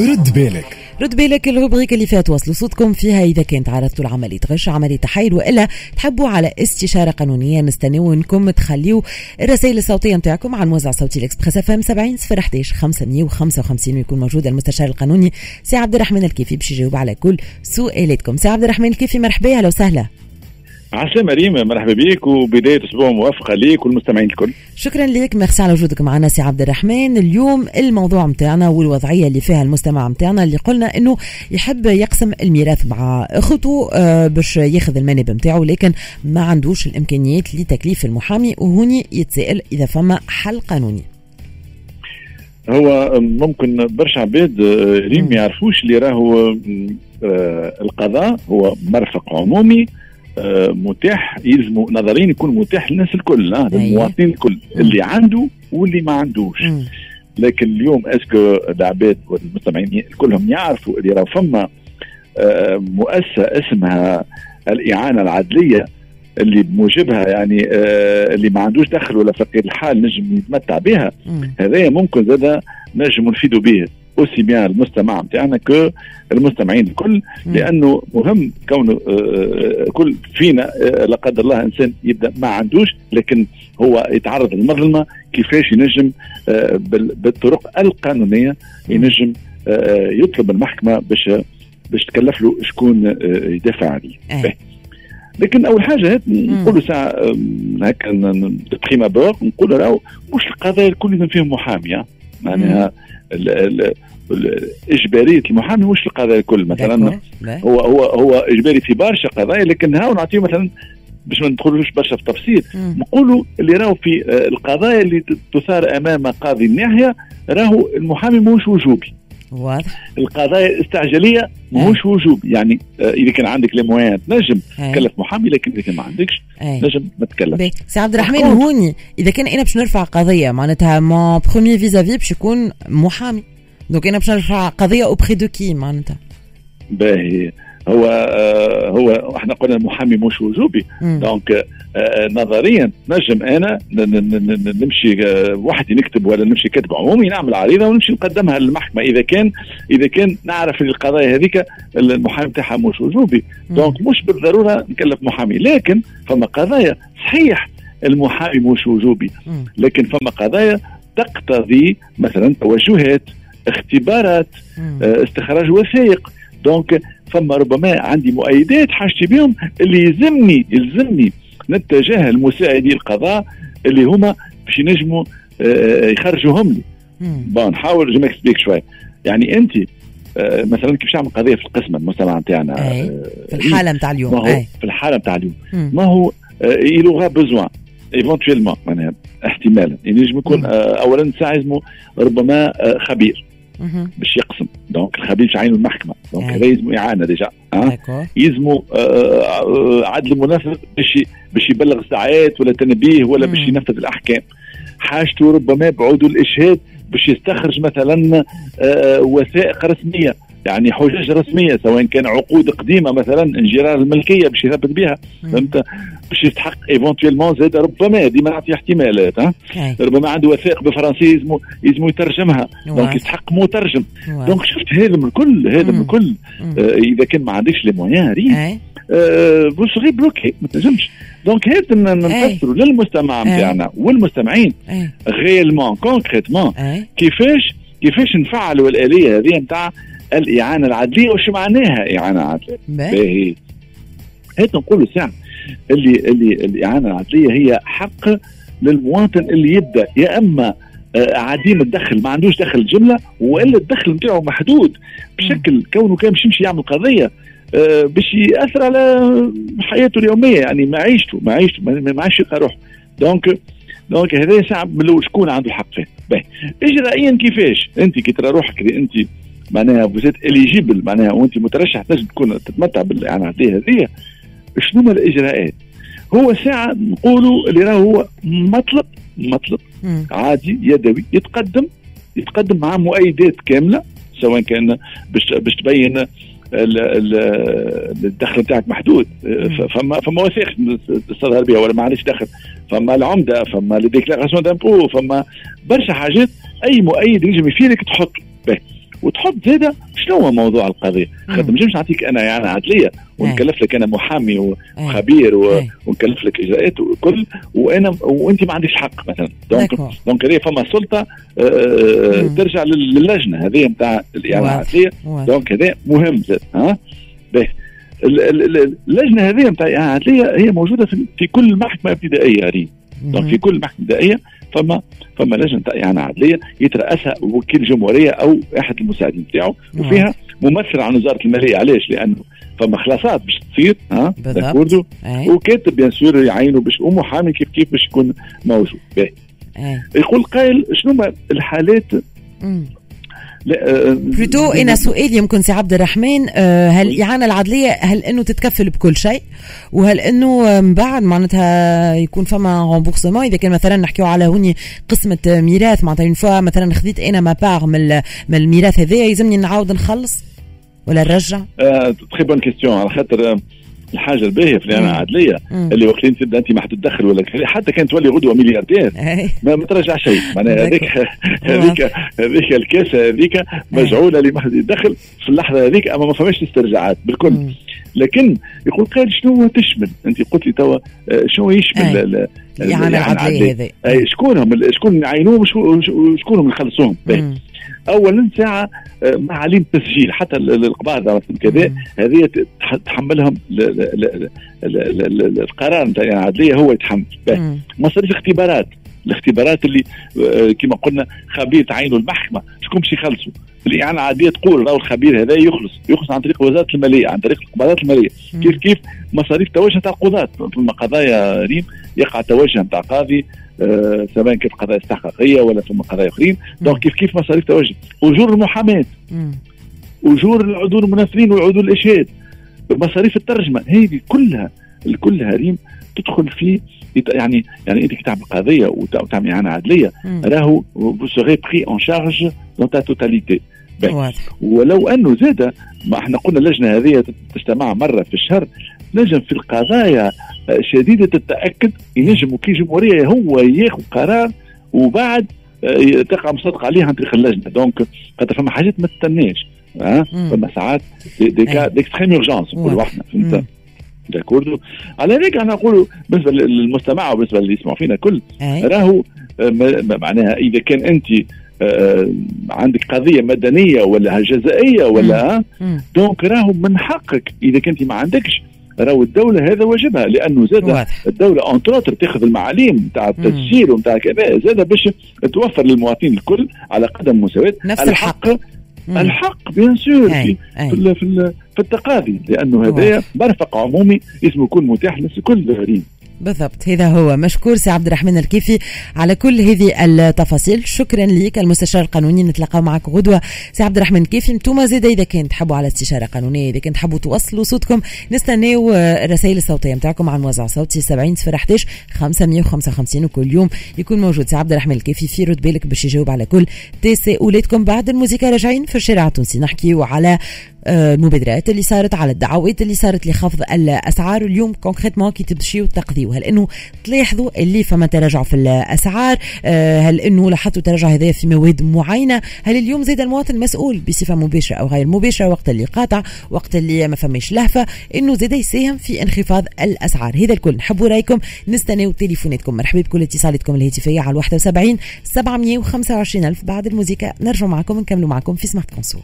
رد بالك. رد بالك ال rubrique اللي فات وصلوا صوتكم فيها إذا كان تعرضتوا لعمليه غش عمليه تحايل وإلا تحبوا على استشارة قانونية نستناو إنكم تخليوا الرسائل الصوتية نتاعكم على الموزع الصوتي ال Express FM 70 11 555 ويكون موجود المستشار القانوني سي عبد الرحمن الكيفي باش يجاوب على كل سؤالاتكم. سي عبد الرحمن الكيفي مرحبا أهلا وسهلا. عسلامة ريم مرحبا بك وبداية أسبوع موفقة ليك والمستمعين الكل. شكرا لك ميرسي على وجودك معنا سي عبد الرحمن. اليوم الموضوع متاعنا والوضعية اللي فيها المستمع متاعنا اللي قلنا إنه يحب يقسم الميراث مع اخته آه، باش ياخذ المناب متاعه لكن ما عندوش الإمكانيات لتكليف المحامي وهوني يتساءل إذا فما حل قانوني. هو ممكن برشا عباد آه، ريم مم. يعرفوش اللي راهو آه، القضاء هو مرفق عمومي آه، متاح يلزمه نظريا يكون متاح للناس الكل آه،. للمواطنين الكل اللي عنده واللي ما عندوش. لكن اليوم est-ce que العباد والمستمعين كلهم يعرفوا اللي راه فما آه، مؤسسة اسمها الإعانة العدلية اللي بموجبها يعني آه، اللي ما عندوش دخل ولا فقير الحال نجم يتمتع بها. هذايا ممكن زاد نجم نفيدوا به aussi bien المستمع نتاعنا que المستمعين الكل. لأنه مهم كونه آه، كل فينا آه، لا قدر الله إنسان يبدأ ما عندوش لكن هو يتعرض للمظلمة كيفاش ينجم آه، بال- بالطرق القانونية ينجم آه، يطلب المحكمة باش باش تكلف له شكون آه، يدافع عليه أي. لكن أول حاجة هات نقولوا ساعة هكا تبخيم ابور نقولوا راهو مش القضايا الكل لازم فيهم محامي. معناها ال- ال- ال- إجبارية المحامي مش القضايا الكل مثلا. هو هو هو إجباري في برشا قضايا لكن هاو نعطيه مثلا باش ما ندخلوش برشا في تفصيل. نقولوا اللي راهو في آه، القضايا اللي تثار أمام قاضي الناحية راهو المحامي مش وجوبي. واضح القضايا الاستعجاليه مش وجوبي يعني آه، إذا كان عندك les moyens تنجم أي. تكلف محامي لكن إذا كان ما عندكش. نجم ما تكلف سي عبد الرحمن. هوني إذا كان أنا باش نرفع قضية معناتها mon premier vis-à-vis باش يكون محامي donc أنا باش نرفع قضية auprès de qui معناتها باهي هو آه هو إحنا قلنا المحامي مش وجوبي. donc آه نظريا نجم أنا نمشي آه وحدي نكتب ولا نمشي كاتب عمومي نعمل عريضة ونمشي نقدمها للمحكمة إذا كان إذا كان نعرف القضايا هذيك المحامي تاعها مش وجوبي. donc مش بالضرورة نكلف محامي لكن فما قضايا صحيح المحامي مش وجوبي. لكن فما قضايا تقتضي مثلا توجهات اختبارات. آه، استخراج وثائق donc فما ربما عندي مؤيدات حاجتي بهم اللي يلزمني يلزمني نتجه لمساعدي القضاء اللي هما باش ينجموا آه، يخرجوهم لي. bon نحاول je m'explique شوي يعني أنت آه، مثلا كيف نعمل قضية في القسمة المستمع نتاعنا. آه، في الحالة نتاع ما اليوم هو أي في الحالة نتاع اليوم. ما هو il aura besoin éventuellement معناها احتمالا يعني ينجم يكون مم. آه، اولا ساعه ربما آه، خبير. باش يقسم. donc الخبير يعينوا المحكمة. donc أي. هذا يلزمو إعانة déjà يلزمو آه، آه، عدل منفذ باش باش يبلغ ساعات ولا تنبيه ولا. باش ينفذ الأحكام. حاجته ربما بعدول الإشهاد باش يستخرج مثلا آه، وثائق رسمية. يعني حجج رسمية سواء كان عقود قديمة مثلا انجرار الملكية باش يثبت بها. فهمت؟ باش يستحق éventuellement زاد ربما ديما نعطي احتمالات ها. ربما عنده وثائق بالفرنسي يلزمو يلزمو يترجمها. donc يستحق مترجم. donc شفت هذا من الكل هذا من مم. آه إذا كان ما عندكش les moyens ريم et آه ça serait bloqué ما تنجمش. donc هذا نفسروا للمستمع أي. نتاعنا والمستمعين. et réellement concrètement كيفاش كيفاش نفعلوا الآلية هذه نتاع الإعانة العدلية وش معناها إعانة عدلية؟ باهي باهي هيك نقولوا ساعه اللي اللي الإعانة العدلية هي حق للمواطن اللي يبدأ يا أما آه، عديم الدخل ما عندوش دخل جمله وإلا الدخل نتاعو محدود بشكل كونه كان باش يمشي يعمل قضية آه، باش يأثر على حياته اليومية يعني معيشته معيشته ما عادش يلقى روحه donc donc هذا صعب من الأول شكون عنده الحق فيه باهي اجرائيا كيفاش؟ أنت كي ترى روحك أنت معناها vous êtes éligible معناها وانت مترشح تنجم تكون تتمتع بالاعانه هذه. شنو هما الإجراءات؟ هو ساعة نقولوا اللي راه هو مطلب مطلب مم. عادي يدوي يتقدم يتقدم مع مؤيدات كاملة سواء كان باش باش تبين ال- ال- الدخل بتاعك محدود. فما فما وثائق تستظهر بها ولا ما عندكش دخل. فما العمدة فما les déclarations d'impôts فما برشا حاجات أي مؤيد ينجم يفيدك تحطه. وتحط زاده شنو هو موضوع القضية؟ خاطر نجمش نعطيك أنا يعني عدلية ونكلف لك أنا محامي وخبير ونكلف لك إجراءات وكل وأنا وأنت ما عندكش حق مثلا. donc donc هذه فما سلطة آه ترجع للجنة. هذه نتاع الاعانه العدليه donc هذا مهم زاد ها؟ باهي. اللجنة هذه نتاع العدليه هي موجودة في كل محكمة ابتدائية ريم donc في كل محكمة ابتدائية فما فما لجنة اعانه عدليه يترأسها وكيل جمهورية أو أحد المساعدين بتاعه وفيها ممثل عن وزارة المالية. علاش؟ لأنه فما خلاصات باش تصير ها؟ d'accord وكاتب bien sûr يعينوا باش ومحامي كيف كيف باش يكون موجود. باهي. يقول قائل شنو الحالات plutôt أنا سؤال يمكن سي عبد الرحمن آه، هل الاعانه العدلية هل إنه تتكفل بكل شيء؟ وهل إنه من بعد معناتها يكون فما remboursement إذا كان مثلا نحكيو على هوني قسمة ميراث معناتها voilà مثلا خذيت أنا ma part من, الميراث هذايا يلزمني نعاود نخلص؟ ولا نرجع؟ très bonne question على خاطر الحاجة الباهية في الاعانه العدلية اللي وقت تبدا أنت ما حتتدخل ولا حتى كان تولي غدوة ملياردير. ما, ما ترجع شيء. معناها هذيك هذيك هذيك ال caisse هذيك مجعولة اللي ما حد يدخل. في اللحظة هذيك أما ما فماش استرجاعات بالكل. لكن يقول قال شنو تشمل؟ أنت قلت لي توا آه، شنو يشمل الاعانه العدلية هذه. شكونهم شكون يعينوهم وشكونهم يخلصوهم اولا ساعة آه، معاليم تسجيل حتى القبائل كذا هذه تحملهم القرار نتاع العدلية هو يتحمل. مصاريف اختبارات. الاختبارات اللي آه، كما قلنا خبير تعينوا المحكمة شكون باش يخلصوا؟ الاعانه العادية تقول راهو الخبير هذا يخلص يخلص عن طريق وزارة المالية عن طريق القضاءات المالية. كيف كيف؟ مصاريف توجه تاع القضاة. ثم قضايا ريم يقع توجه نتاع قاضي سواء كانت قضايا استحقاقية ولا ثم قضايا أخرين. دونك كيف كيف مصاريف توجه أجور المحاماة. أجور العدول المنافرين وعدول الإشهاد. مصاريف الترجمة. هذه كلها كلها ريم تدخل في يعني يعني انت تعمل قضية وتعمل إعانة عدلية. راهو sera pris en charge dans sa totalité ولو أنه زاد ما إحنا قلنا اللجنة هذه تجتمع مرة في الشهر نجم في القضايا شديدة التأكد ينجم وكيل جمهوريه هو ياخذ قرار وبعد آه، تقع مصدق عليها عن طريق اللجنة. donc خاطر فما حاجات ما تستناش ها؟ فما ساعات des cas d'extrême urgence نقولوا إحنا فهمت؟ d'accord. على هيك أنا نقول بالنسبة للمستمع وبالنسبة اللي يسمعوا فينا كل راهو آه، معناها إذا كان أنت آه، عندك قضية مدنية ولا جزائية ولا donc راهو من حقك إذا كنت ما عندكش راهو الدولة هذا واجبها لأنه زاد الدولة entre autres تاخذ المعاليم نتاع التسجيل ونتاع كذا زاد باش توفر للمواطنين الكل على قدم مساواة. نفس الحق, الحق. الحق bien sûr في في, في, التقاضي لأنه هذا مرفق عمومي اسمه يكون متاح لكل غريب. بالضبط. هذا هو مشكور سي عبد الرحمن الكيفي على كل هذه التفاصيل. شكرا لك المستشار القانوني. نتلاقاو معك غدوة. سي عبد الرحمن الكيفي أنتم زيد إذا كنت تحبوا على استشارة قانونية إذا كنت تحبوا توصلوا صوتكم نستناو الرسائل الصوتية نتاعكم على موزع صوتي 70 011 555 وكل يوم يكون موجود. سي عبد الرحمن الكيفي في رد بالك باش يجاوب على كل تساؤلاتكم بعد الموسيقى راجعين في الشارع التونسي. نحكيو على المبادرات اللي صارت على الدعوات اللي صارت لخفض الأسعار. اليوم concrètement كي تمشيو تقضيو. هل إنه تلاحظوا اللي فما تراجع في الأسعار؟ آه، هل إنه لاحظتوا تراجع هذا في مواد معينة؟ هل اليوم زاد المواطن مسؤول بصفة مباشرة أو غير مباشرة؟ وقت اللي قاطع وقت اللي ما فماش لهفة إنه زاد يساهم في انخفاض الأسعار. هذا الكل نحبوا رأيكم نستناو تليفوناتكم. مرحبا بكل اتصالاتكم الهاتفية على 71 725 ألف. بعد الموسيقى نرجع معكم نكملوا معكم في سمارت كونسول